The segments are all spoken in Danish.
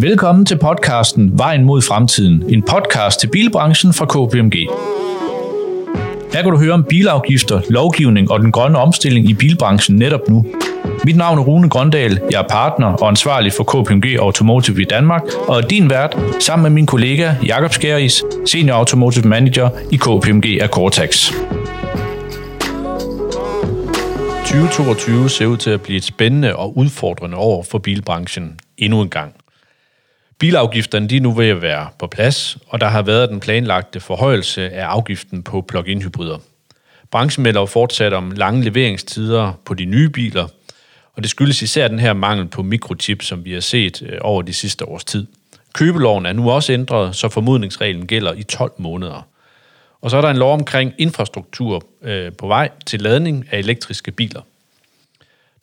Velkommen til podcasten Vejen mod fremtiden, en podcast til bilbranchen fra KPMG. Her kan du høre om bilafgifter, lovgivning og den grønne omstilling i bilbranchen netop nu. Mit navn er Rune Grøndal, jeg er partner og ansvarlig for KPMG Automotive i Danmark, og er din vært sammen med min kollega Jakob Skæris, Senior Automotive Manager i KPMG af Cortex. 2022 ser ud til at blive et spændende og udfordrende år for bilbranchen endnu en gang. Bilafgifterne de er nu ved at være på plads, og der har været den planlagte forhøjelse af afgiften på plug-in hybrider. Branchen melder jo fortsat om lange leveringstider på de nye biler, og det skyldes især den her mangel på mikrochip, som vi har set øh, over de sidste års tid. Købeloven er nu også ændret, så formodningsreglen gælder i 12 måneder. Og så er der en lov omkring infrastruktur øh, på vej til ladning af elektriske biler.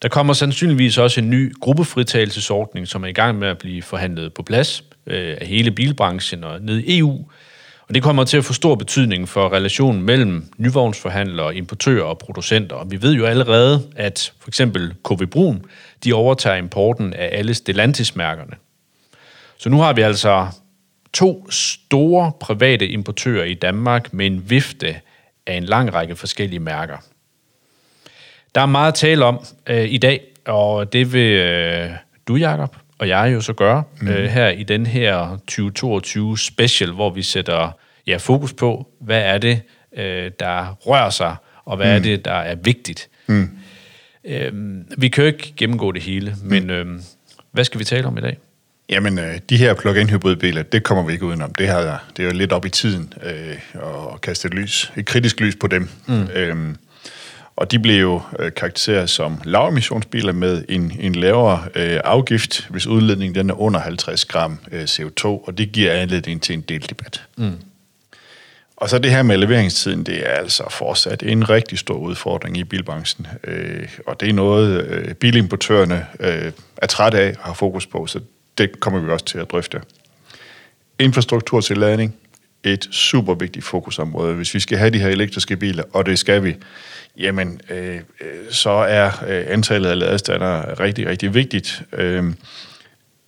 Der kommer sandsynligvis også en ny gruppefritagelsesordning, som er i gang med at blive forhandlet på plads øh, af hele bilbranchen og ned i EU. Og det kommer til at få stor betydning for relationen mellem nyvognsforhandlere, importører og producenter. Og vi ved jo allerede, at for eksempel KV Brun, de overtager importen af alle Stellantis-mærkerne. Så nu har vi altså to store private importører i Danmark med en vifte af en lang række forskellige mærker. Der er meget at tale om øh, i dag, og det vil øh, du, Jacob, og jeg jo så gøre mm. øh, her i den her 2022 special, hvor vi sætter ja, fokus på, hvad er det, øh, der rører sig, og hvad mm. er det, der er vigtigt. Mm. Øh, vi kan jo ikke gennemgå det hele, men øh, hvad skal vi tale om i dag? Jamen, øh, de her plug-in hybridbiler, det kommer vi ikke udenom. Det, har, det er jo lidt op i tiden øh, at kaste et, lys, et kritisk lys på dem. Mm. Øhm, og de blev jo øh, karakteriseret som lavemissionsbiler med en, en lavere øh, afgift, hvis udledningen den er under 50 gram øh, CO2, og det giver anledning til en del debat. Mm. Og så det her med leveringstiden, det er altså fortsat en rigtig stor udfordring i bilbranchen, øh, og det er noget, øh, bilimportørerne øh, er træt af og har fokus på, så det kommer vi også til at drøfte. Infrastruktur til ladning, et super vigtigt fokusområde. Hvis vi skal have de her elektriske biler, og det skal vi, jamen, øh, så er øh, antallet af ladestander rigtig, rigtig vigtigt. Øh,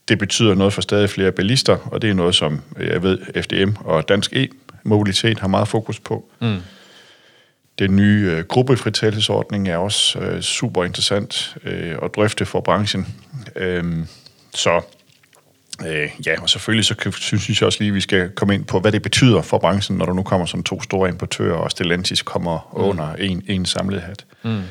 det betyder noget for stadig flere bilister, og det er noget, som jeg ved, FDM og Dansk E-mobilitet har meget fokus på. Mm. Den nye øh, gruppefritagelsesordning er også øh, super interessant øh, at drøfte for branchen. Øh, så Øh, ja, og selvfølgelig så synes jeg også lige, at vi skal komme ind på, hvad det betyder for branchen, når der nu kommer sådan to store importører, og Stellantis kommer mm. under en, en samlet hat. Mm.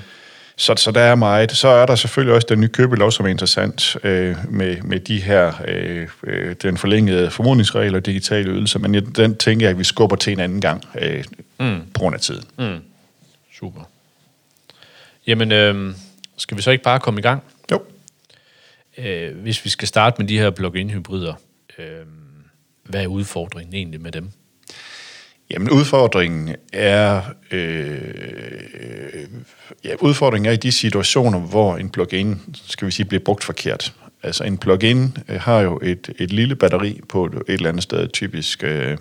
Så, så der er meget. Så er der selvfølgelig også den nye købelov, som er interessant øh, med, med de her, øh, øh den forlængede formodningsregler og digitale ydelser, men den tænker jeg, at vi skubber til en anden gang øh, mm. på grund af tiden. Mm. Super. Jamen, øh, skal vi så ikke bare komme i gang? Øh, hvis vi skal starte med de her plug-in hybrider, øh, hvad er udfordringen egentlig med dem? Jamen udfordringen er, øh, ja, udfordringen er i de situationer, hvor en plug-in, skal vi sige, bliver brugt forkert. Altså en plug-in øh, har jo et, et lille batteri på et eller andet sted, typisk øh,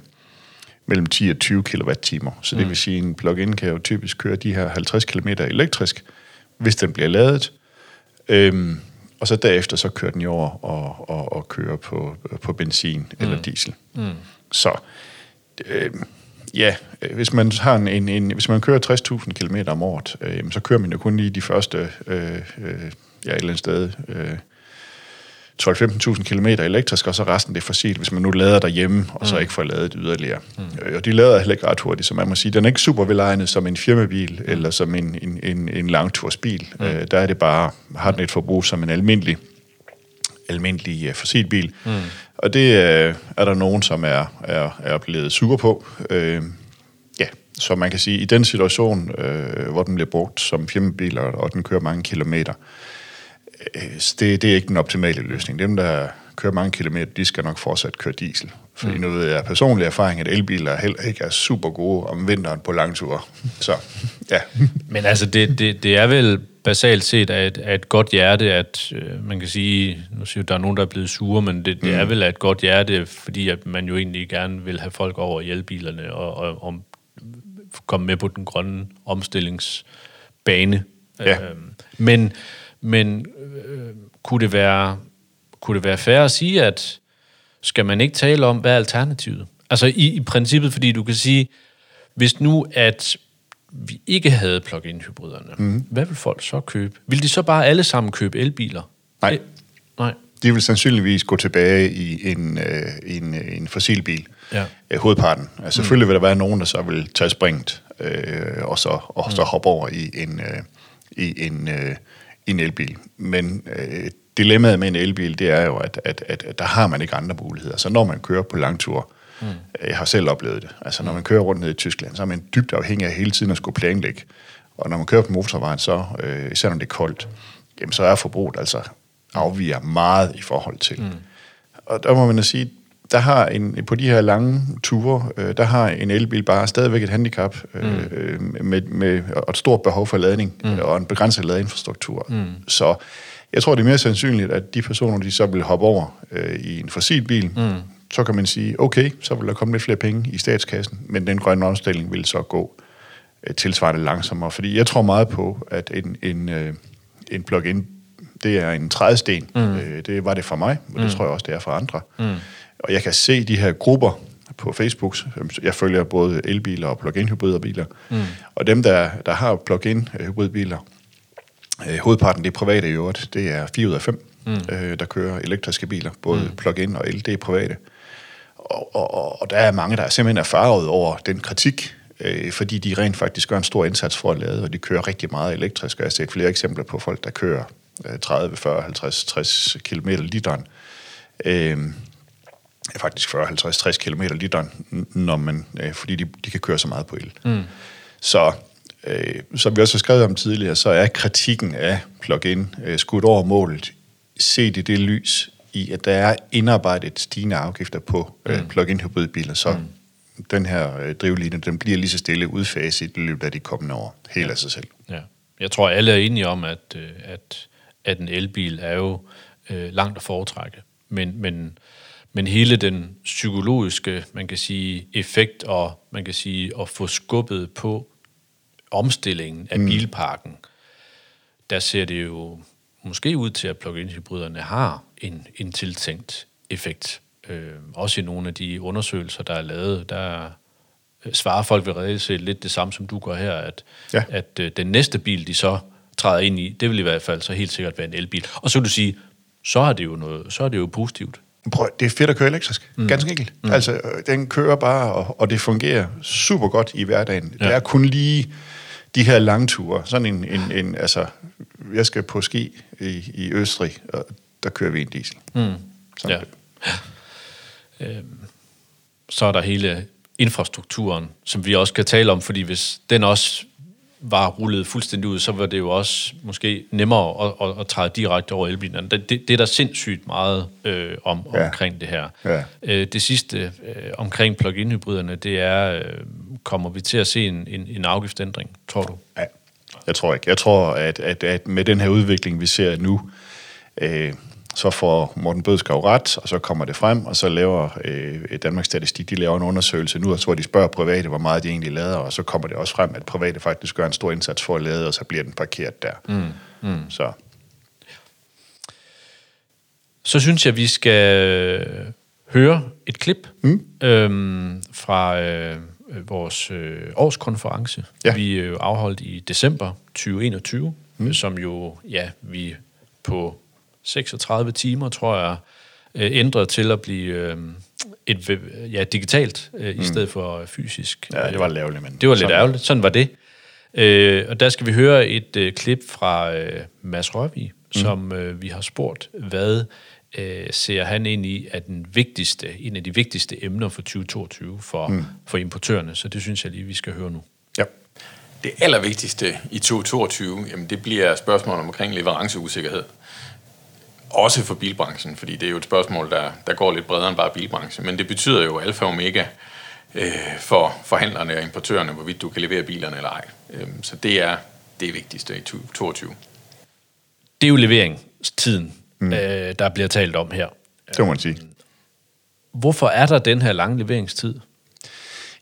mellem 10 og 20 kWh. Så det mm. vil sige, at en plug-in kan jo typisk køre de her 50 km elektrisk, hvis den bliver ladet. Øh, og så derefter så kører den jo over og, og, og kører på, på benzin mm. eller diesel. Mm. Så øh, ja, hvis man har en, en, en hvis man kører 60.000 km om året, øh, så kører man jo kun lige de første øh, øh, ja, et eller andet sted øh, 12-15.000 km elektrisk, og så resten det er fossilt, hvis man nu lader derhjemme, og så mm. ikke får ladet yderligere. Mm. Øh, og de lader heller ikke ret hurtigt, så man må sige, den er ikke super velegnet som en firmabil, mm. eller som en, en, en, en langtursbil. Mm. Øh, der er det bare, har den et forbrug som en almindelig almindelig uh, fossilbil. Mm. Og det uh, er der nogen, som er, er, er blevet sure på. Uh, ja, så man kan sige, i den situation, uh, hvor den bliver brugt som firmabil, og, og den kører mange kilometer, Øh, det, det er ikke den optimale løsning. Dem, der kører mange kilometer, de skal nok fortsat køre diesel. Fordi mm. nu ved jeg personlig erfaring, at elbiler heller ikke er super gode om vinteren på langture. Så, ja. Men altså, det, det, det er vel basalt set af et, af et godt hjerte, at øh, man kan sige, nu siger der er nogen, der er blevet sure, men det, det mm. er vel af et godt hjerte, fordi at man jo egentlig gerne vil have folk over i elbilerne og, og, og komme med på den grønne omstillingsbane. Ja. Øhm, men men øh, kunne, det være, kunne det være fair at sige, at skal man ikke tale om, hvad er alternativet? Altså i, i princippet, fordi du kan sige, hvis nu at vi ikke havde plug-in hybriderne, mm. hvad vil folk så købe? Vil de så bare alle sammen købe elbiler? Nej. Eh, nej. De vil sandsynligvis gå tilbage i en, øh, en, øh, en fossilbil. Ja. Øh, hovedparten. Altså, selvfølgelig vil der være nogen, der så vil tage springet, øh, og så, og så hoppe over i en, øh, i en, øh, en elbil. Men øh, dilemmaet med en elbil, det er jo, at, at, at, at der har man ikke andre muligheder. Så når man kører på langtur, mm. jeg har selv oplevet det, altså når man kører rundt ned i Tyskland, så er man dybt afhængig af hele tiden at skulle planlægge. Og når man kører på motorvejen, så, øh, især når det er koldt, jamen, så er forbruget altså afviger meget i forhold til. Mm. Og der må man sige, der har en, på de her lange ture, øh, der har en elbil bare stadigvæk et handicap øh, mm. med, med og et stort behov for ladning mm. og en begrænset ladeinfrastruktur. Mm. Så jeg tror, det er mere sandsynligt, at de personer, de så vil hoppe over øh, i en fossilbil, mm. så kan man sige, okay, så vil der komme lidt flere penge i statskassen, men den grønne omstilling vil så gå øh, tilsvarende langsommere. Fordi jeg tror meget på, at en, en, øh, en plug-in, det er en trædesten. Mm. Øh, det var det for mig, og det mm. tror jeg også, det er for andre. Mm. Og jeg kan se de her grupper på Facebook. Jeg følger både elbiler og plug-in hybridbiler. Mm. Og dem, der, der har plug-in hybridbiler, øh, hovedparten det er private i øvrigt. Det er 4 ud af 5, mm. øh, der kører elektriske biler. Både mm. plug-in og el, det er private. Og, og, og der er mange, der er simpelthen erfaret over den kritik, øh, fordi de rent faktisk gør en stor indsats for at lade, og de kører rigtig meget elektrisk. Jeg har set flere eksempler på folk, der kører øh, 30, 40, 50, 60 km literen. Øh, faktisk 40, 50, 60 km literen, når man, øh, fordi de, de kan køre så meget på el. Mm. Så øh, som vi også har skrevet om tidligere, så er kritikken af plug-in øh, skudt over målet, set i det lys i, at der er indarbejdet stigende afgifter på øh, mm. plug-in hybridbiler, så mm. den her øh, drivlinje, den bliver lige så stille udfaset i løbet af de kommende år, helt ja. af sig selv. Ja. Jeg tror, alle er enige om, at, øh, at, at en elbil er jo øh, langt at foretrække. Men, men, men hele den psykologiske, man kan sige, effekt og man kan sige, at få skubbet på omstillingen af mm. bilparken, der ser det jo måske ud til, at plug-in hybriderne har en, en tiltænkt effekt. Øh, også i nogle af de undersøgelser, der er lavet, der øh, svarer folk ved reelt set lidt det samme, som du gør her, at, ja. at øh, den næste bil, de så træder ind i, det vil i hvert fald så helt sikkert være en elbil. Og så vil du sige, så er det jo, noget, så er det jo positivt. Prøv, det er fedt at køre elektrisk. Mm. Ganske enkelt. Mm. Altså, den kører bare, og, og det fungerer super godt i hverdagen. Ja. Det er kun lige de her langture. Sådan en, en, en altså, jeg skal på ski i, i Østrig, og der kører vi en diesel. Mm. Sådan ja. ja. Øhm, så er der hele infrastrukturen, som vi også kan tale om, fordi hvis den også var rullet fuldstændig ud, så var det jo også måske nemmere at, at, at træde direkte over elbilerne. Det, det, det er der sindssygt meget øh, om ja. omkring det her. Ja. Øh, det sidste øh, omkring plug-in hybriderne, det er, øh, kommer vi til at se en, en, en afgiftsændring, tror du? Ja, jeg tror ikke. Jeg tror, at, at, at med den her udvikling, vi ser nu, øh, så får Morten Bødskov ret, og så kommer det frem, og så laver øh, Danmarks Statistik, de laver en undersøgelse nu, og så de spørger private, hvor meget de egentlig lader, og så kommer det også frem, at private faktisk gør en stor indsats for at lade, og så bliver den parkeret der. Mm, mm. Så. så synes jeg, vi skal høre et klip mm. øhm, fra øh, vores øh, årskonference, ja. vi øh, afholdt i december 2021, mm. som jo, ja, vi på 36 timer, tror jeg, øh, ændret til at blive øh, et, ja, digitalt øh, mm. i stedet for fysisk. Ja, det var ærgerligt, men... Det var lidt sådan. ærgerligt. Sådan var det. Øh, og der skal vi høre et øh, klip fra øh, Mads Rørvig, mm. som øh, vi har spurgt, hvad øh, ser han ind i at den vigtigste, en af de vigtigste emner for 2022 for, mm. for importørerne. Så det synes jeg lige, vi skal høre nu. Ja. Det allervigtigste i 2022, jamen det bliver spørgsmålet omkring leveranceusikkerhed. Også for bilbranchen, fordi det er jo et spørgsmål, der, der går lidt bredere end bare bilbranchen. Men det betyder jo alfa og omega øh, for forhandlerne og importørerne, hvorvidt du kan levere bilerne eller ej. Øh, så det er det vigtigste i 2022. Det er jo leveringstiden, mm. øh, der bliver talt om her. Det må man sige. Hvorfor er der den her lange leveringstid?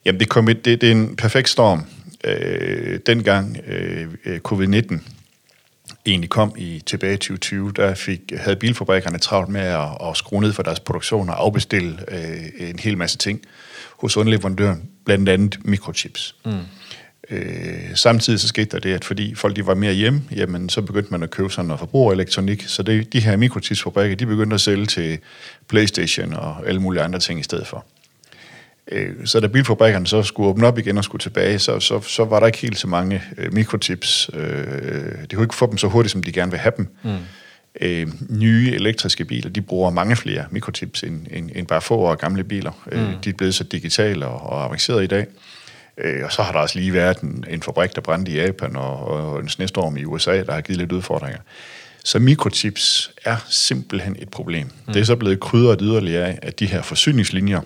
Jamen, det, kom, det, det er en perfekt storm. Øh, dengang øh, covid-19 egentlig kom i tilbage i 2020, der fik, havde bilfabrikkerne travlt med at, at skrue ned for deres produktion og afbestille øh, en hel masse ting hos underleverandøren, blandt andet mikrochips. Mm. Øh, samtidig så skete der det, at fordi folk de var mere hjemme, jamen så begyndte man at købe sådan noget forbrugerelektronik, så det, de her mikrochipsfabrikker, de begyndte at sælge til Playstation og alle mulige andre ting i stedet for. Øh, så da bilfabrikkerne så skulle åbne op igen og skulle tilbage, så, så, så var der ikke helt så mange øh, mikrochips. Øh, de kunne ikke få dem så hurtigt, som de gerne vil have dem. Mm. Øh, nye elektriske biler, de bruger mange flere mikrochips end, end, end bare få år gamle biler. Øh, mm. Øh, de er blevet så digitale og, og avancerede i dag. Øh, og så har der også lige været en, en fabrik, der brændte i Japan, og, og en snestorm i USA, der har givet lidt udfordringer. Så mikrochips er simpelthen et problem. Mm. Det er så blevet krydret yderligere af, at de her forsyningslinjer,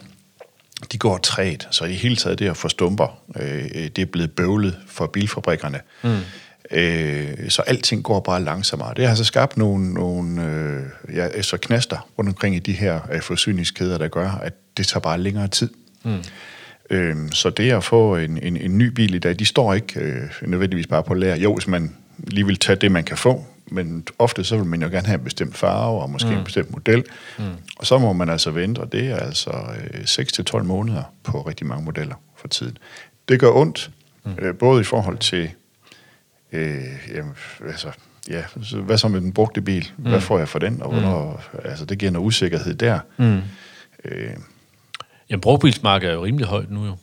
de går træt, så i hele taget det at få stumper, øh, det er blevet bøvlet for bilfabrikkerne. Mm. Øh, så alting går bare langsommere. Det har så skabt nogle, nogle øh, ja, så knaster rundt omkring i de her øh, forsyningskæder, der gør, at det tager bare længere tid. Mm. Øh, så det at få en, en, en ny bil i dag, de står ikke øh, nødvendigvis bare på lager. Jo, hvis man lige vil tage det, man kan få, men ofte så vil man jo gerne have en bestemt farve, og måske mm. en bestemt model. Mm. Og så må man altså vente, og det er altså øh, 6-12 måneder på rigtig mange modeller for tiden. Det gør ondt, mm. øh, både i forhold til, øh, jamen, altså, ja, hvad så med den brugte bil? Mm. Hvad får jeg for den? Og hvornår, mm. altså, det giver noget usikkerhed der. Mm. Øh, Jamen, brugtbilsmarkedet er jo rimelig højt nu jo.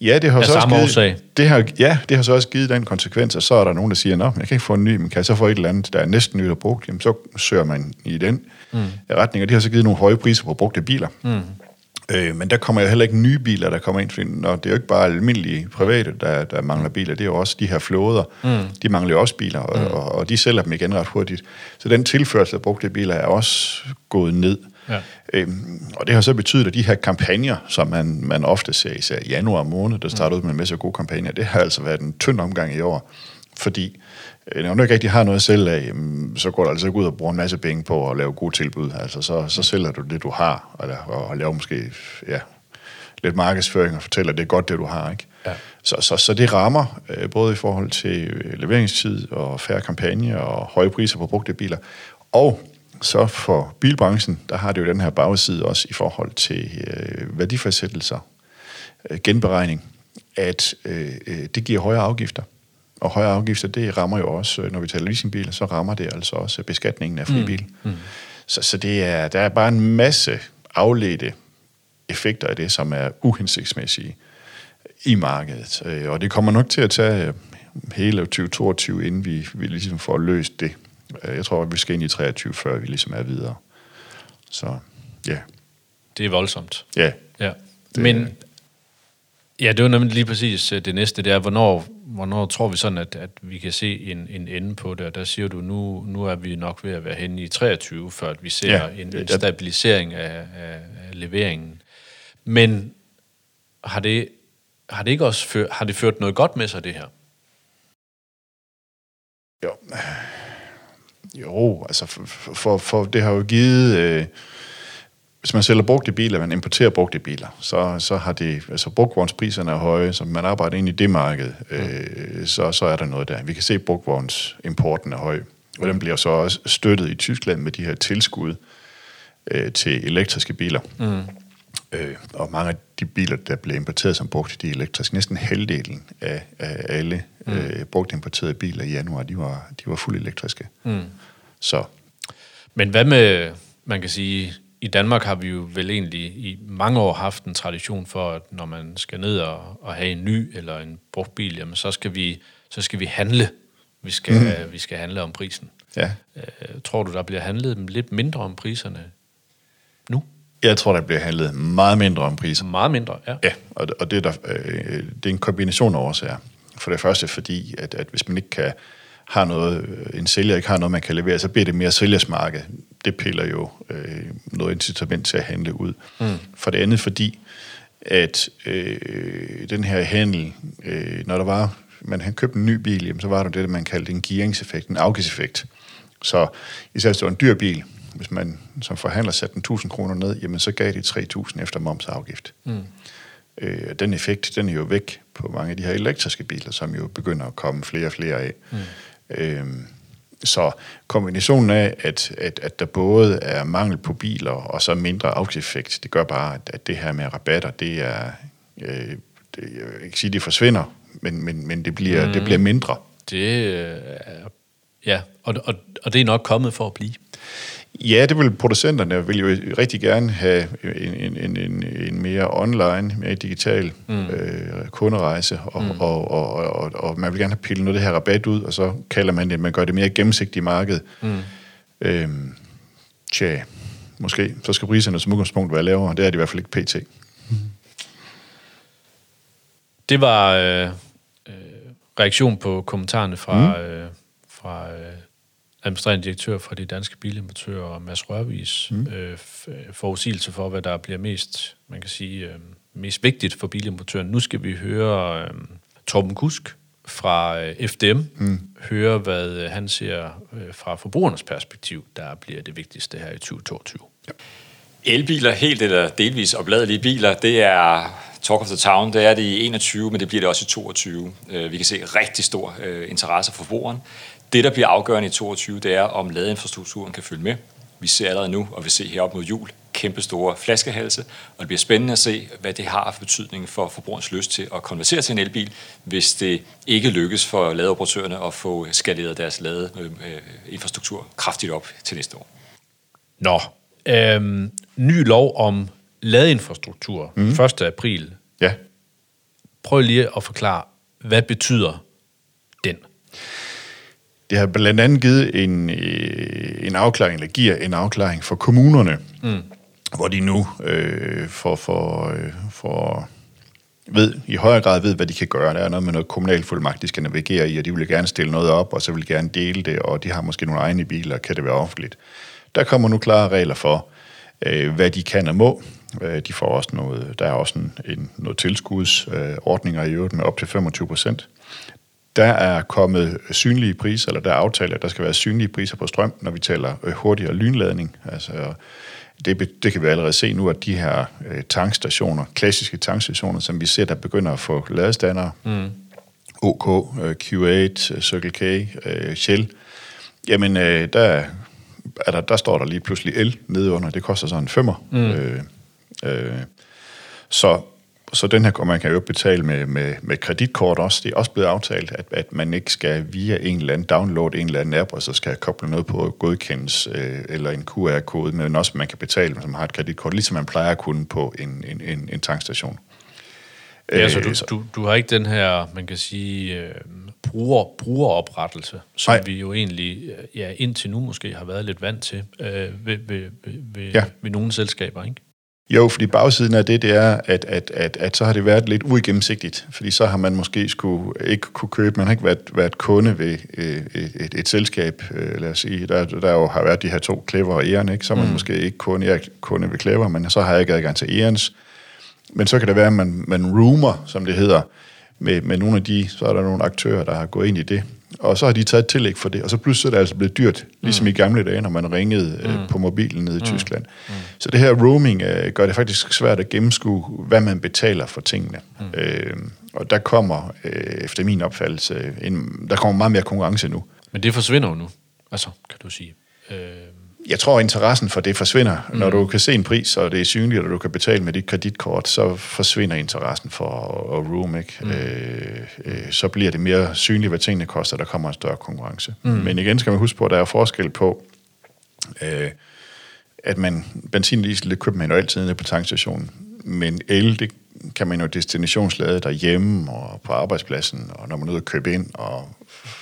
Ja, det har, så også givet, årsag. det har, ja, det har så også givet den konsekvens, at så er der nogen, der siger, at jeg kan ikke få en ny, men kan jeg så få et eller andet, der er næsten nyt og brugt, jamen, så søger man i den mm. retning, og det har så givet nogle høje priser på brugte biler. Mm. Øh, men der kommer jo heller ikke nye biler, der kommer ind, for når det er jo ikke bare almindelige private, der, der mangler biler, det er jo også de her flåder, mm. de mangler jo også biler, og, mm. og, og de sælger dem igen ret hurtigt. Så den tilførsel af brugte biler er også gået ned. Ja. Øhm, og det har så betydet, at de her kampagner, som man, man ofte ser især i januar måned, der starter ud med en masse gode kampagner, det har altså været en tynd omgang i år, fordi øh, når du ikke rigtig har noget selv af, så går du altså ikke ud og bruger en masse penge på at lave gode tilbud. Altså, så, så sælger du det, du har, og, og, og laver måske ja, lidt markedsføring og fortæller, at det er godt, det du har. Ikke? Ja. Så, så, så det rammer øh, både i forhold til øh, leveringstid og færre kampagne og høje priser på brugte biler. Og så for bilbranchen, der har det jo den her bagside også i forhold til øh, værdifastsættelser, øh, genberegning, at øh, øh, det giver højere afgifter. Og højere afgifter, det rammer jo også, øh, når vi taler leasingbiler, så rammer det altså også beskatningen af fribil. Mm. Mm. Så, så det er, der er bare en masse afledte effekter af det, som er uhensigtsmæssige i markedet. Øh, og det kommer nok til at tage hele 2022, inden vi, vi ligesom får løst det. Øh, jeg tror, at vi skal ind i 23, før vi ligesom er videre. Så ja. Det er voldsomt. Ja. ja. Det, Men ja, det var nemlig lige præcis øh, det næste, det er, hvornår, hvornår tror vi sådan, at, at vi kan se en, en ende på det? Og der siger du, nu, nu er vi nok ved at være henne i 23, før at vi ser ja, en, en stabilisering af, af, af leveringen. Men har det, har det ikke også ført, har det ført noget godt med sig, det her? Jo, jo, altså for, for, for det har jo givet... Øh, hvis man sælger brugte biler, man importerer brugte biler, så, så har det, altså brugtvognspriserne er høje, så man arbejder ind i det marked, øh, så, så er der noget der. Vi kan se, at brugtvognsimporten er høj, og den bliver så også støttet i Tyskland med de her tilskud øh, til elektriske biler. Mm. Øh, og mange af de biler, der bliver importeret som brugte, de elektriske. Næsten halvdelen af, af alle mm. øh, brugte importerede biler i januar, de var, de var fuldt elektriske. Mm. Så. Men hvad med, man kan sige, i Danmark har vi jo vel egentlig i mange år haft en tradition for, at når man skal ned og, og have en ny eller en brugt bil, jamen så skal vi, så skal vi handle. Vi skal, mm. vi skal handle om prisen. Ja. Øh, tror du, der bliver handlet lidt mindre om priserne nu? Jeg tror, der bliver handlet meget mindre om priser. Meget mindre, ja. Ja, og, og det, er der, øh, det er en kombination af årsager. For det første fordi, at, at hvis man ikke kan har noget, en sælger ikke har noget, man kan levere, så bliver det mere sælgersmarked. Det piller jo øh, noget incitament til at handle ud. Mm. For det andet fordi, at øh, den her handel, øh, når der var, man havde købt en ny bil, jamen, så var der det, man kaldte en gearingseffekt, en afgiftseffekt. Så især hvis det var en dyr bil, hvis man som forhandler satte den 1000 kroner ned, jamen så gav de 3000 efter momsafgift. Mm. Øh, den effekt, den er jo væk på mange af de her elektriske biler, som jo begynder at komme flere og flere af. Mm. Øh, så kombinationen af, at, at, at der både er mangel på biler og så mindre afgiftseffekt, det gør bare, at, at det her med rabatter, det er, øh, det, jeg vil ikke sige, det forsvinder, men, men, men det, bliver, mm. det bliver mindre. Det øh, er... Ja, og, og, og det er nok kommet for at blive. Ja, det vil producenterne vil jo rigtig gerne have en, en, en, en, mere online, mere digital mm. øh, kunderejse, og, mm. og, og, og, og man vil gerne have pillet noget af det her rabat ud, og så kalder man det, man gør det mere gennemsigtigt marked. Mm. Øhm, tja, måske. Så skal priserne som udgangspunkt være lavere, det er det i hvert fald ikke pt. Mm. Det var øh, øh, reaktion på kommentarerne fra, mm. øh, fra øh, administrerende direktør for de danske bilimportører, Mads Rørvis, mm. øh, forudsigelse for, hvad der bliver mest, man kan sige, øh, mest vigtigt for bilimportøren. Nu skal vi høre øh, Torben Kusk fra øh, FDM, mm. høre, hvad øh, han ser øh, fra forbrugernes perspektiv, der bliver det vigtigste her i 2022. Ja. Elbiler, helt eller delvis opladelige biler, det er talk of the town. Det er det i 21, men det bliver det også i 22. Øh, vi kan se rigtig stor øh, interesse for forbrugeren. Det, der bliver afgørende i 22, det er, om ladeinfrastrukturen kan følge med. Vi ser allerede nu, og vi ser herop mod jul, kæmpe store flaskehalse, og det bliver spændende at se, hvad det har for betydning for forbrugerens lyst til at konvertere til en elbil, hvis det ikke lykkes for ladeoperatørerne at få skaleret deres ladeinfrastruktur kraftigt op til næste år. Nå, øhm, ny lov om ladeinfrastruktur mm. 1. april. Ja. Prøv lige at forklare, hvad betyder den? Det har blandt andet givet en, øh, en afklaring, eller giver en afklaring for kommunerne, mm. hvor de nu øh, for, for, øh, for ved, i højere grad ved, hvad de kan gøre. Der er noget med noget kommunal fuldmagt, de skal navigere i, og de vil gerne stille noget op, og så vil de gerne dele det, og de har måske nogle egne biler, kan det være offentligt. Der kommer nu klare regler for, øh, hvad de kan og må. Øh, de får også noget, der er også en, en noget tilskudsordninger i øvrigt med op til 25 procent der er kommet synlige priser, eller der er aftalt, at der skal være synlige priser på strøm, når vi taler øh, hurtigere lynladning. Altså, det, det kan vi allerede se nu, at de her øh, tankstationer, klassiske tankstationer, som vi ser, der begynder at få ladestander, mm. OK, øh, Q8, Circle K, Shell, jamen der, er der, der står der lige pludselig el nede under. Det koster sådan en femmer. Mm. Øh, øh, så så den her, man kan jo betale med, med, med kreditkort også. Det er også blevet aftalt, at, at man ikke skal via en eller anden download en eller anden app, og så skal koble noget på godkendes øh, eller en QR-kode, men også man kan betale, som har et kreditkort, ligesom man plejer at kunne på en, en, en, en tankstation. Ja, så du, du, du har ikke den her, man kan sige, øh, bruger, brugeroprettelse, som Nej. vi jo egentlig ja, indtil nu måske har været lidt vant til øh, ved, ved, ved, ja. ved nogle selskaber, ikke? Jo, fordi bagsiden af det, det er, at, at, at, at så har det været lidt uigennemsigtigt, fordi så har man måske skulle, ikke kunne købe, man har ikke været, været kunde ved øh, et, et, et selskab, øh, lad os sige, der, der jo har været de her to Clever og Eren, ikke? så er man mm. måske ikke kun er kunde ved Clever, men så har jeg ikke adgang til Erens. Men så kan det være, at man, man rumor, som det hedder, med, med nogle af de, så er der nogle aktører, der har gået ind i det, og så har de taget tillæg for det, og så pludselig er det altså blevet dyrt, ligesom mm. i gamle dage, når man ringede øh, mm. på mobilen nede i mm. Tyskland. Mm. Så det her roaming øh, gør det faktisk svært at gennemskue, hvad man betaler for tingene. Mm. Øh, og der kommer, øh, efter min opfattelse, en, der kommer meget mere konkurrence nu. Men det forsvinder jo nu, altså, kan du sige. Øh jeg tror, interessen for det forsvinder. Mm. Når du kan se en pris, og det er synligt, og du kan betale med dit kreditkort, så forsvinder interessen for at room. Ikke? Mm. Øh, øh, så bliver det mere synligt, hvad tingene koster, der kommer en større konkurrence. Mm. Men igen skal man huske på, at der er forskel på, øh, at man benzin diesel, det køber man jo altid nede på tankstationen. Men el, det kan man jo destinationslade derhjemme og på arbejdspladsen, og når man er ude at købe ind, og,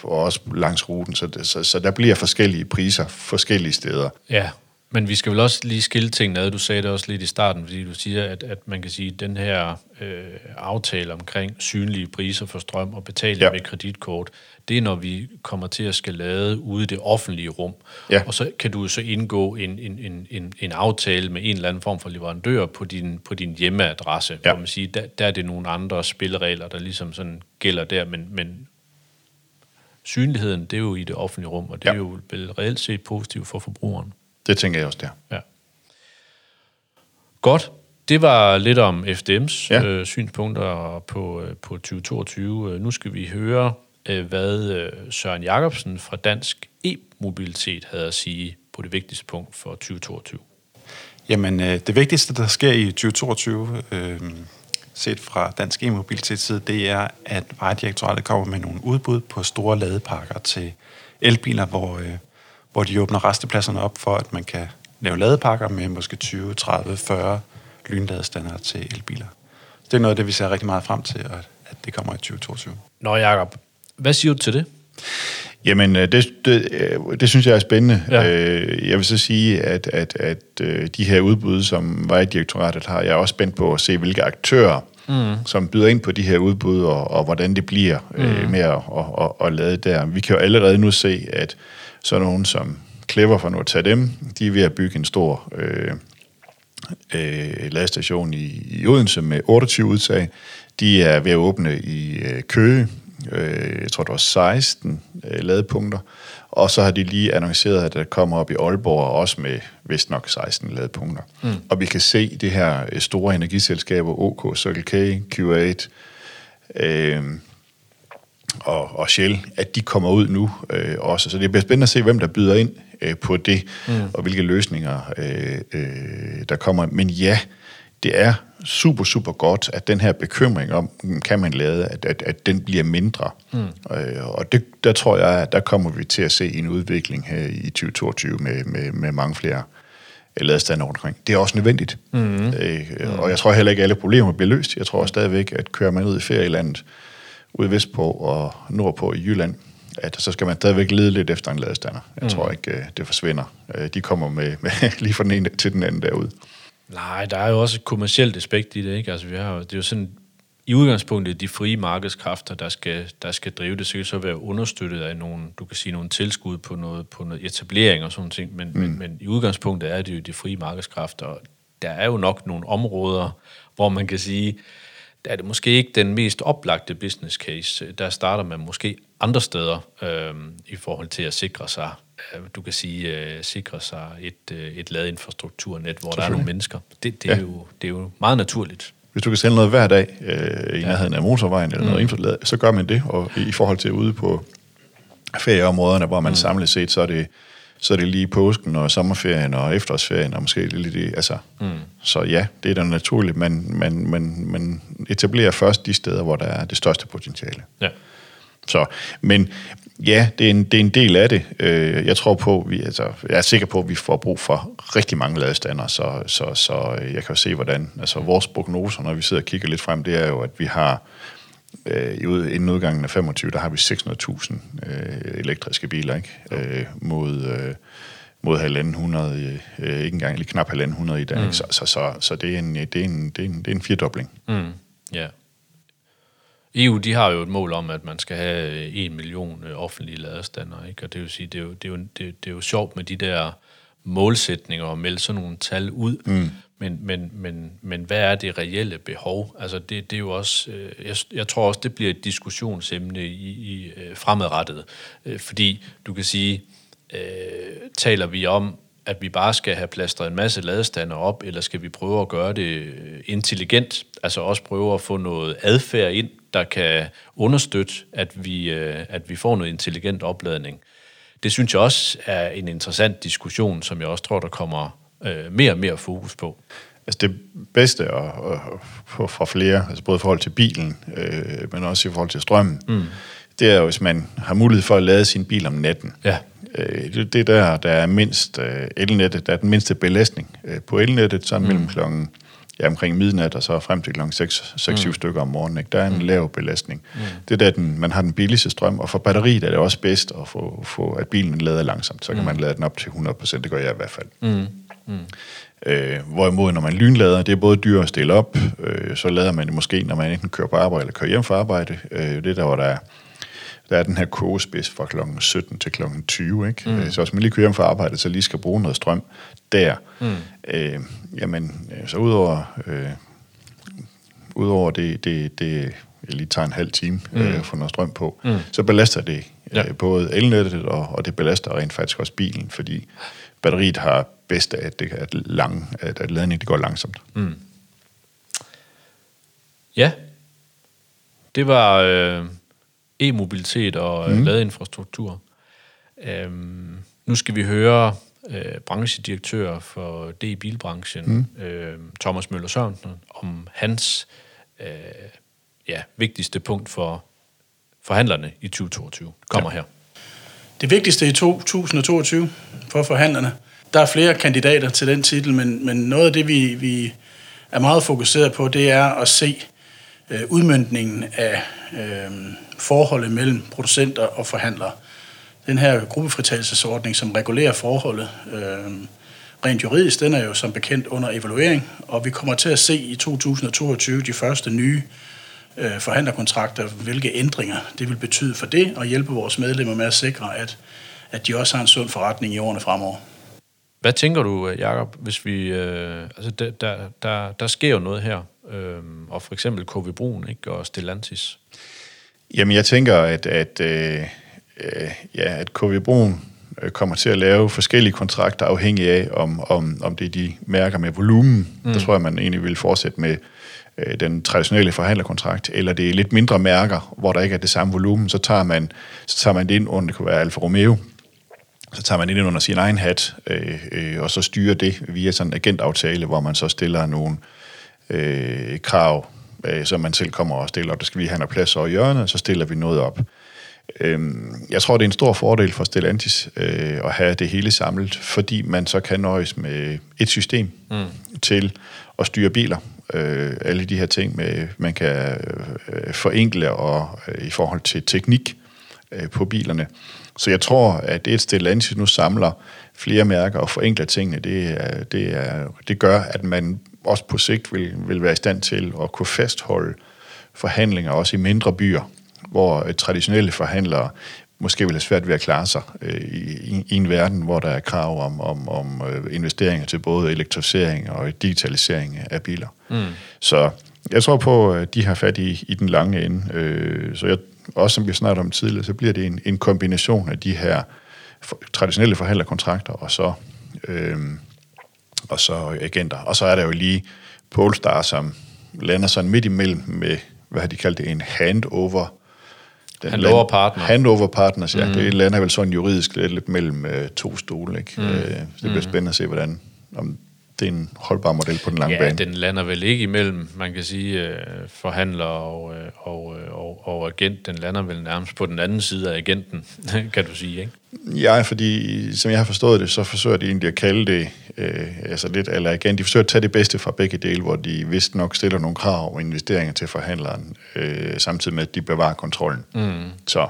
og også langs ruten. Så, det, så, så der bliver forskellige priser forskellige steder. Ja, men vi skal vel også lige skille tingene ad. Du sagde det også lidt i starten, fordi du siger, at, at man kan sige, at den her øh, aftale omkring synlige priser for strøm og betaling ja. med kreditkort, det er, når vi kommer til at skal lade ude i det offentlige rum. Ja. Og så kan du så indgå en, en, en, en, en aftale med en eller anden form for leverandør på din, på din hjemmeadresse. Ja. Hvor man siger, der, der er det nogle andre spilleregler, der ligesom sådan gælder der, men, men synligheden, det er jo i det offentlige rum, og det ja. er jo vel reelt set positivt for forbrugeren. Det tænker jeg også der. Ja. Godt. Det var lidt om FDM's ja. øh, synspunkter på, øh, på 2022. Nu skal vi høre øh, hvad øh, Søren Jacobsen fra Dansk E-Mobilitet havde at sige på det vigtigste punkt for 2022. Jamen, øh, det vigtigste, der sker i 2022, øh, set fra Dansk E-Mobilitets side, det er, at Vejdirektoratet kommer med nogle udbud på store ladeparker til elbiler, hvor, øh, hvor de åbner restepladserne op for, at man kan lave ladeparker med måske 20, 30, 40 lynladestander til elbiler. Det er noget af det, vi ser rigtig meget frem til, at, at det kommer i 2022. Nå, Jacob, hvad siger du til det? Jamen, øh, det, det, øh, det synes jeg er spændende. Ja. Øh, Jeg vil så sige, at, at, at øh, de her udbud, som Vejdirektoratet har, jeg er også spændt på at se, hvilke aktører, mm. som byder ind på de her udbud, og, og hvordan det bliver mm. med at, at, at, at lade der. Vi kan jo allerede nu se, at sådan nogen som Clever for nu at tage dem, de er ved at bygge en stor øh, øh, ladestation i, i Odense med 28 udtag. De er ved at åbne i øh, Køge, øh, jeg tror det var 16 øh, ladepunkter, og så har de lige annonceret, at der kommer op i Aalborg også med vist nok 16 ladepunkter. Mm. Og vi kan se det her øh, store energiselskaber, OK, Circle K, Q8, øh, og, og Shell, at de kommer ud nu øh, også. Så det bliver spændende at se, hvem der byder ind øh, på det, mm. og hvilke løsninger øh, øh, der kommer. Men ja, det er super, super godt, at den her bekymring om, mm, kan man lade, at, at, at den bliver mindre. Mm. Øh, og det, der tror jeg, at der kommer vi til at se en udvikling her i 2022 med, med, med mange flere øh, ladestander rundt omkring. Det er også nødvendigt. Mm. Øh, og jeg tror heller ikke, at alle problemer bliver løst. Jeg tror stadigvæk, at kører man ud i ferielandet, ude vestpå og nordpå i Jylland, at så skal man stadigvæk lede lidt efter en ladestander. Jeg mm. tror ikke, øh, det forsvinder. Øh, De kommer med, med lige fra den ene til den anden derude. Nej, der er jo også et kommersielt aspekt i det, ikke? Altså, vi har det er jo sådan, i udgangspunktet de frie markedskræfter, der skal, der skal drive det, så kan det så være understøttet af nogle, du kan sige, nogle tilskud på noget, på noget etablering og sådan ting, men, mm. men, men i udgangspunktet er det jo de frie markedskræfter, og der er jo nok nogle områder, hvor man kan sige, der er det måske ikke den mest oplagte business case. Der starter man måske andre steder øh, i forhold til at sikre sig, øh, du kan sige, øh, sikre sig et, øh, et ladeinfrastrukturnet, hvor der er nogle mennesker. Det, det, er Ja. jo, det er jo meget naturligt. Hvis du kan sælge noget hver dag øh, i nærheden af motorvejen eller noget infrastruktur, så gør man det. Og i forhold til ude på ferieområderne, hvor man mm. samlet set, så er det så er det lige påsken og sommerferien og efterårsferien og måske lidt det. Altså, mm. Så ja, det er da naturligt, men man, man, man etablerer først de steder, hvor der er det største potentiale. Ja. Så, men ja, det er en, det er en del af det. Øh, Jeg tror på, vi, altså, jeg er sikker på, at vi får brug for rigtig mange ladestander, så, så, så jeg kan jo se, hvordan, altså vores prognoser, når vi sidder og kigger lidt frem, det er jo, at vi har øh, inden udgangen af 25, der har vi 600.000 øh, elektriske biler, ikke? Øh, mod, øh, mod 1.500, øh, ikke engang lige knap 1.500 i dag. Mm. Så, så, så, så det, er en, det, er en, det, er en, det er en firedobling. Mm, ja. EU, de har jo et mål om, at man skal have øh, en million øh, offentlige ladestander, ikke? Og det vil sige, det er jo, det er jo, det, det er jo sjovt med de der målsætninger og melde sådan nogle tal ud, mm. men, men, men, men hvad er det reelle behov? Altså det, det er jo også, øh, jeg, jeg tror også, det bliver et diskussionsemne i, i øh, fremadrettet, øh, fordi du kan sige, øh, taler vi om, at vi bare skal have plastret en masse ladestander op, eller skal vi prøve at gøre det øh, intelligent, altså også prøve at få noget adfærd ind, der kan understøtte, at vi, øh, at vi får noget intelligent opladning. Det synes jeg også er en interessant diskussion, som jeg også tror, der kommer øh, mere og mere fokus på. Altså det bedste at, at få fra flere, altså både i forhold til bilen, øh, men også i forhold til strømmen, mm. det er jo, hvis man har mulighed for at lade sin bil om natten. Ja. Øh, det, det der, der er mindst øh, elnettet, der er den mindste belastning øh, på elnettet, så mm. mellem klokken ja, omkring midnat og så frem til klokken 6-7 mm. stykker om morgenen. Ikke? Der er en mm. lav belastning. Mm. Det er der, den, man har den billigste strøm, og for batteriet er det også bedst at få, få at bilen lader langsomt. Så kan mm. man lade den op til 100%, det gør jeg i hvert fald. Mm. Mm. Øh, hvorimod, når man lynlader, det er både dyrt at stille op, øh, så lader man det måske, når man enten kører på arbejde eller kører hjem fra arbejde. Øh, det er der, hvor der er, der er den her kogespids fra kl. 17 til kl. 20. Ikke? Mm. Så hvis man lige kører hjem fra arbejde, så lige skal bruge noget strøm der, mm. øh, jamen, øh, så udover, øh, udover det, det, det, jeg lige tager en halv time mm. øh, for noget strøm på, mm. så belaster det Ja. øh, både elnettet, og, og det belaster rent faktisk også bilen, fordi batteriet har bedst af, at, det, at, lang, at, at ladningen det går langsomt. Mm. Ja, det var, øh, e-mobilitet og mm. ladeinfrastruktur. Øhm, nu skal vi høre øh, branchedirektør for det i bilbranchen, mm. øh, Thomas Møller Sørensen, om hans øh, ja, vigtigste punkt for forhandlerne i 2022. Kommer ja. her. Det vigtigste i 2022 for forhandlerne, der er flere kandidater til den titel, men, men noget af det, vi, vi er meget fokuseret på, det er at se øh, udmyndningen af øh, forholdet mellem producenter og forhandlere. Den her gruppefritagelsesordning, som regulerer forholdet øh, rent juridisk, den er jo som bekendt under evaluering, og vi kommer til at se i 2022 de første nye øh, forhandlerkontrakter, hvilke ændringer det vil betyde for det, og hjælpe vores medlemmer med at sikre, at, at de også har en sund forretning i årene fremover. Hvad tænker du, Jacob, hvis vi... Øh, altså, der, der, der, der sker jo noget her, øh, og for eksempel KV Brun ikke, og Stellantis. Jamen, jeg tænker, at, at, øh, øh ja, at KV Brun øh, kommer til at lave forskellige kontrakter, afhængig af, om, om, om det er de mærker med volumen. Mm. Der tror jeg, man egentlig vil fortsætte med øh, den traditionelle forhandlerkontrakt, eller det er lidt mindre mærker, hvor der ikke er det samme volumen, så tager man, så tager man det ind under, det kunne være Alfa Romeo, så tager man ind under sin egen hat, øh, øh, og så styrer det via sådan en agentaftale, hvor man så stiller nogle øh, krav, øh, som man selv kommer og stiller op. Der skal vi have noget plads over hjørnet, så stiller vi noget op. Øh, jeg tror, det er en stor fordel for Stellantis øh, at have det hele samlet, fordi man så kan nøjes med et system mm. til at styre biler. Øh, alle de her ting, med man kan øh, forenkle og øh, i forhold til teknik øh, på bilerne. Så jeg tror, at det et Stellantis nu samler flere mærker og forenkler tingene, det, det, er, det gør, at man også på sigt vil, vil være i stand til at kunne fastholde forhandlinger også i mindre byer, hvor traditionelle forhandlere måske vil have svært ved at klare sig øh, i, i en verden, hvor der er krav om, om, om øh, investeringer til både elektrificering og digitalisering af biler. Mm. Så jeg tror på, at de har fat i, i den lange ende. Øh, så jeg, også som vi snakkede om tidligere, så bliver det en, en kombination af de her for, traditionelle forhandlerkontrakter og så, øh, og så agenter. Og så er der jo lige Polestar, som lander sådan midt imellem med, hvad har de kaldt det, en handover den handover partner. Handover partners, ja. Mm. Det lander vel sådan juridisk lidt, lidt mellem øh, to stole. Ikke? Mm. Øh, det bliver mm. spændende at se, hvordan, om det er en holdbar model på den lange ja, bane. den lander vel ikke imellem, man kan sige, øh, forhandler og, øh, og, øh, og, og agent. Den lander vel nærmest på den anden side af agenten, kan du sige, ikke? Ja, fordi som jeg har forstået det, så forsøger de egentlig at kalde det øh, altså lidt, eller igen, de forsøger at tage det bedste fra begge dele, hvor de vist nok stiller nogle krav og investeringer til forhandleren, øh, samtidig med, at de bevarer kontrollen. Mm. Så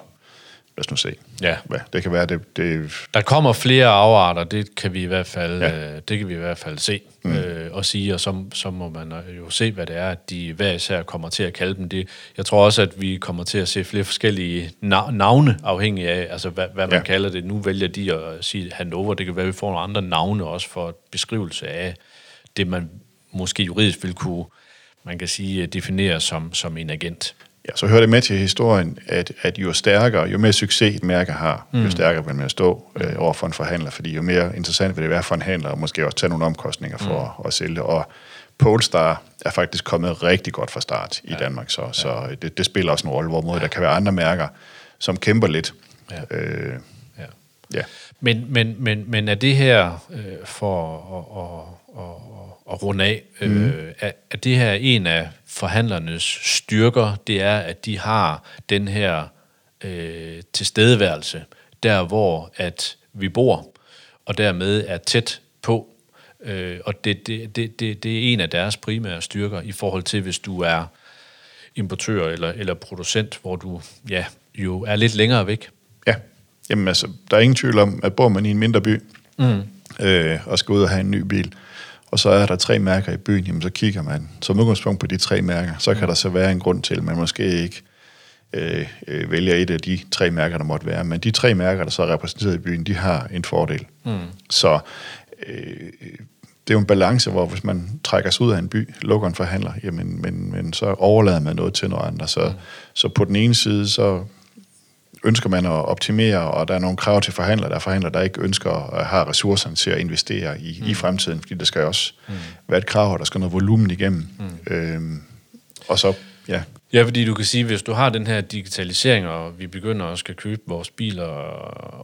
lad os nu se. Ja. Hvad? Det kan være, det, det... Der kommer flere afarter, det kan vi i hvert fald, ja. øh, det kan vi i hvert fald se mm. øh, og sige, og så, så må man jo se, hvad det er, at de hver især kommer til at kalde dem det. Jeg tror også, at vi kommer til at se flere forskellige navne, afhængig af, altså hvad, hvad man ja. kalder det. Nu vælger de at sige handover, det kan være, at vi får nogle andre navne også for beskrivelse af det, man måske juridisk vil kunne, man kan sige, definere som, som en agent. Ja, så hører det med til historien, at, at jo stærkere, jo mere succes et mærke har, mm. jo stærkere vil man stå øh, over for en forhandler, fordi jo mere interessant vil det være for en handler, og måske også tage nogle omkostninger for mm. at, at sælge. Og Polestar er faktisk kommet rigtig godt fra start i ja. Danmark, så, ja. så det, det spiller også en rolle, hvorimod ja. der kan være andre mærker, som kæmper lidt. Ja. Øh, ja. Ja. Men, men, men, men er det her øh, for at, at, at, at runde af, mm. øh, er, er det her en af forhandlernes styrker, det er, at de har den her øh, tilstedeværelse, der hvor at vi bor, og dermed er tæt på. Øh, og det, det, det, det, det er en af deres primære styrker i forhold til, hvis du er importør eller, eller producent, hvor du ja, jo er lidt længere væk. Ja, Jamen altså, der er ingen tvivl om, at bor man i en mindre by, mm. øh, og skal ud og have en ny bil, og så er der tre mærker i byen, jamen så kigger man som udgangspunkt på de tre mærker. Så kan mm. der så være en grund til, at man måske ikke øh, øh, vælger et af de tre mærker, der måtte være. Men de tre mærker, der så er repræsenteret i byen, de har en fordel. Mm. Så øh, det er jo en balance, hvor hvis man trækker sig ud af en by, lukker en forhandler, jamen, men, men så overlader man noget til noget andet. Så, mm. så på den ene side, så ønsker man at optimere, og der er nogle krav til forhandlere, der er forhandlere, der ikke ønsker at have ressourcerne til at investere i, mm. i fremtiden, fordi der skal også mm. være et krav, og der skal noget volumen igennem. Mm. Øhm, og så, ja, Ja, fordi du kan sige, hvis du har den her digitalisering, og vi begynder at skal købe vores biler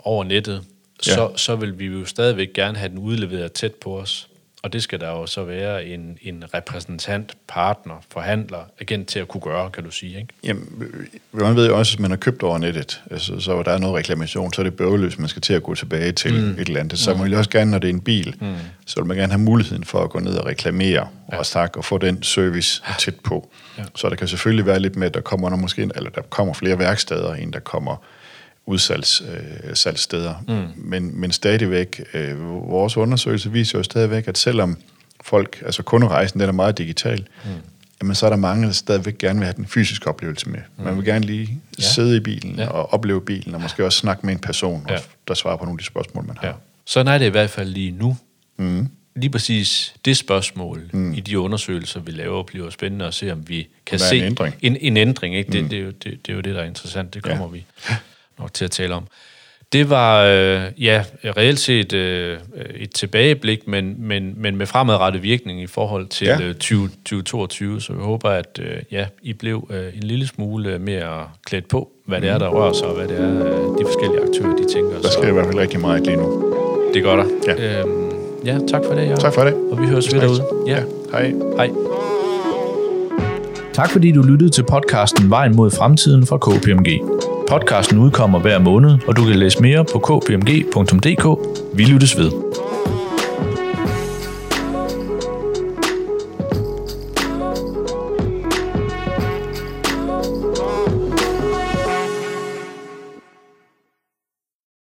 over nettet, ja. så, så vil vi jo stadigvæk gerne have den udleveret tæt på os. Og det skal der jo så være en, en repræsentant, partner, forhandler, agent til at kunne gøre, kan du sige, ikke? Jamen, man ved jo også, at man har købt over nettet, altså, så der er noget reklamation, så er det bøvløst, man skal til at gå tilbage til mm. et eller andet. Så mm. man vil også gerne, når det er en bil, mm. så vil man gerne have muligheden for at gå ned og reklamere ja. og snakke og få den service tæt på. Ja. Så der kan selvfølgelig være lidt med, at der kommer der måske, eller der kommer flere værksteder, end der kommer udsalgssteder. Øh, mm. men, men stadigvæk, øh, vores undersøgelse viser jo stadigvæk, at selvom folk, altså kunderejsen, den er meget digital, mm. jamen så er der mange, der stadigvæk gerne vil have den fysiske oplevelse med. Mm. Man vil gerne lige ja. sidde i bilen ja. og opleve bilen, og måske også snakke med en person, ja. der svarer på nogle af de spørgsmål, man har. Ja. Sådan er det i hvert fald lige nu. Mm. Lige præcis det spørgsmål mm. i de undersøgelser, vi laver, bliver spændende at se, om vi kan se en ændring. En, en ændring ikke? Det, mm. det, er jo, det, det er jo det, der er interessant. Det kommer ja. vi nok til at tale om. Det var øh, ja, reelt set øh, et tilbageblik, men, men, men med fremadrettet virkning i forhold til ja. øh, 20, 2022, så vi håber, at øh, ja, I blev øh, en lille smule mere klædt på, hvad det er, der rører sig, og hvad det er, øh, de forskellige aktører, de tænker. Der sker så, i hvert fald rigtig meget lige nu. Det gør der. Ja, øhm, ja tak for det. Ja. Tak for det. Og vi høres ved derude. Ja. ja. Hej. Hej. Tak fordi du lyttede til podcasten Vejen mod fremtiden fra KPMG. Podcasten udkommer hver måned, og du kan læse mere på kpmg.dk. Vi lyttes ved.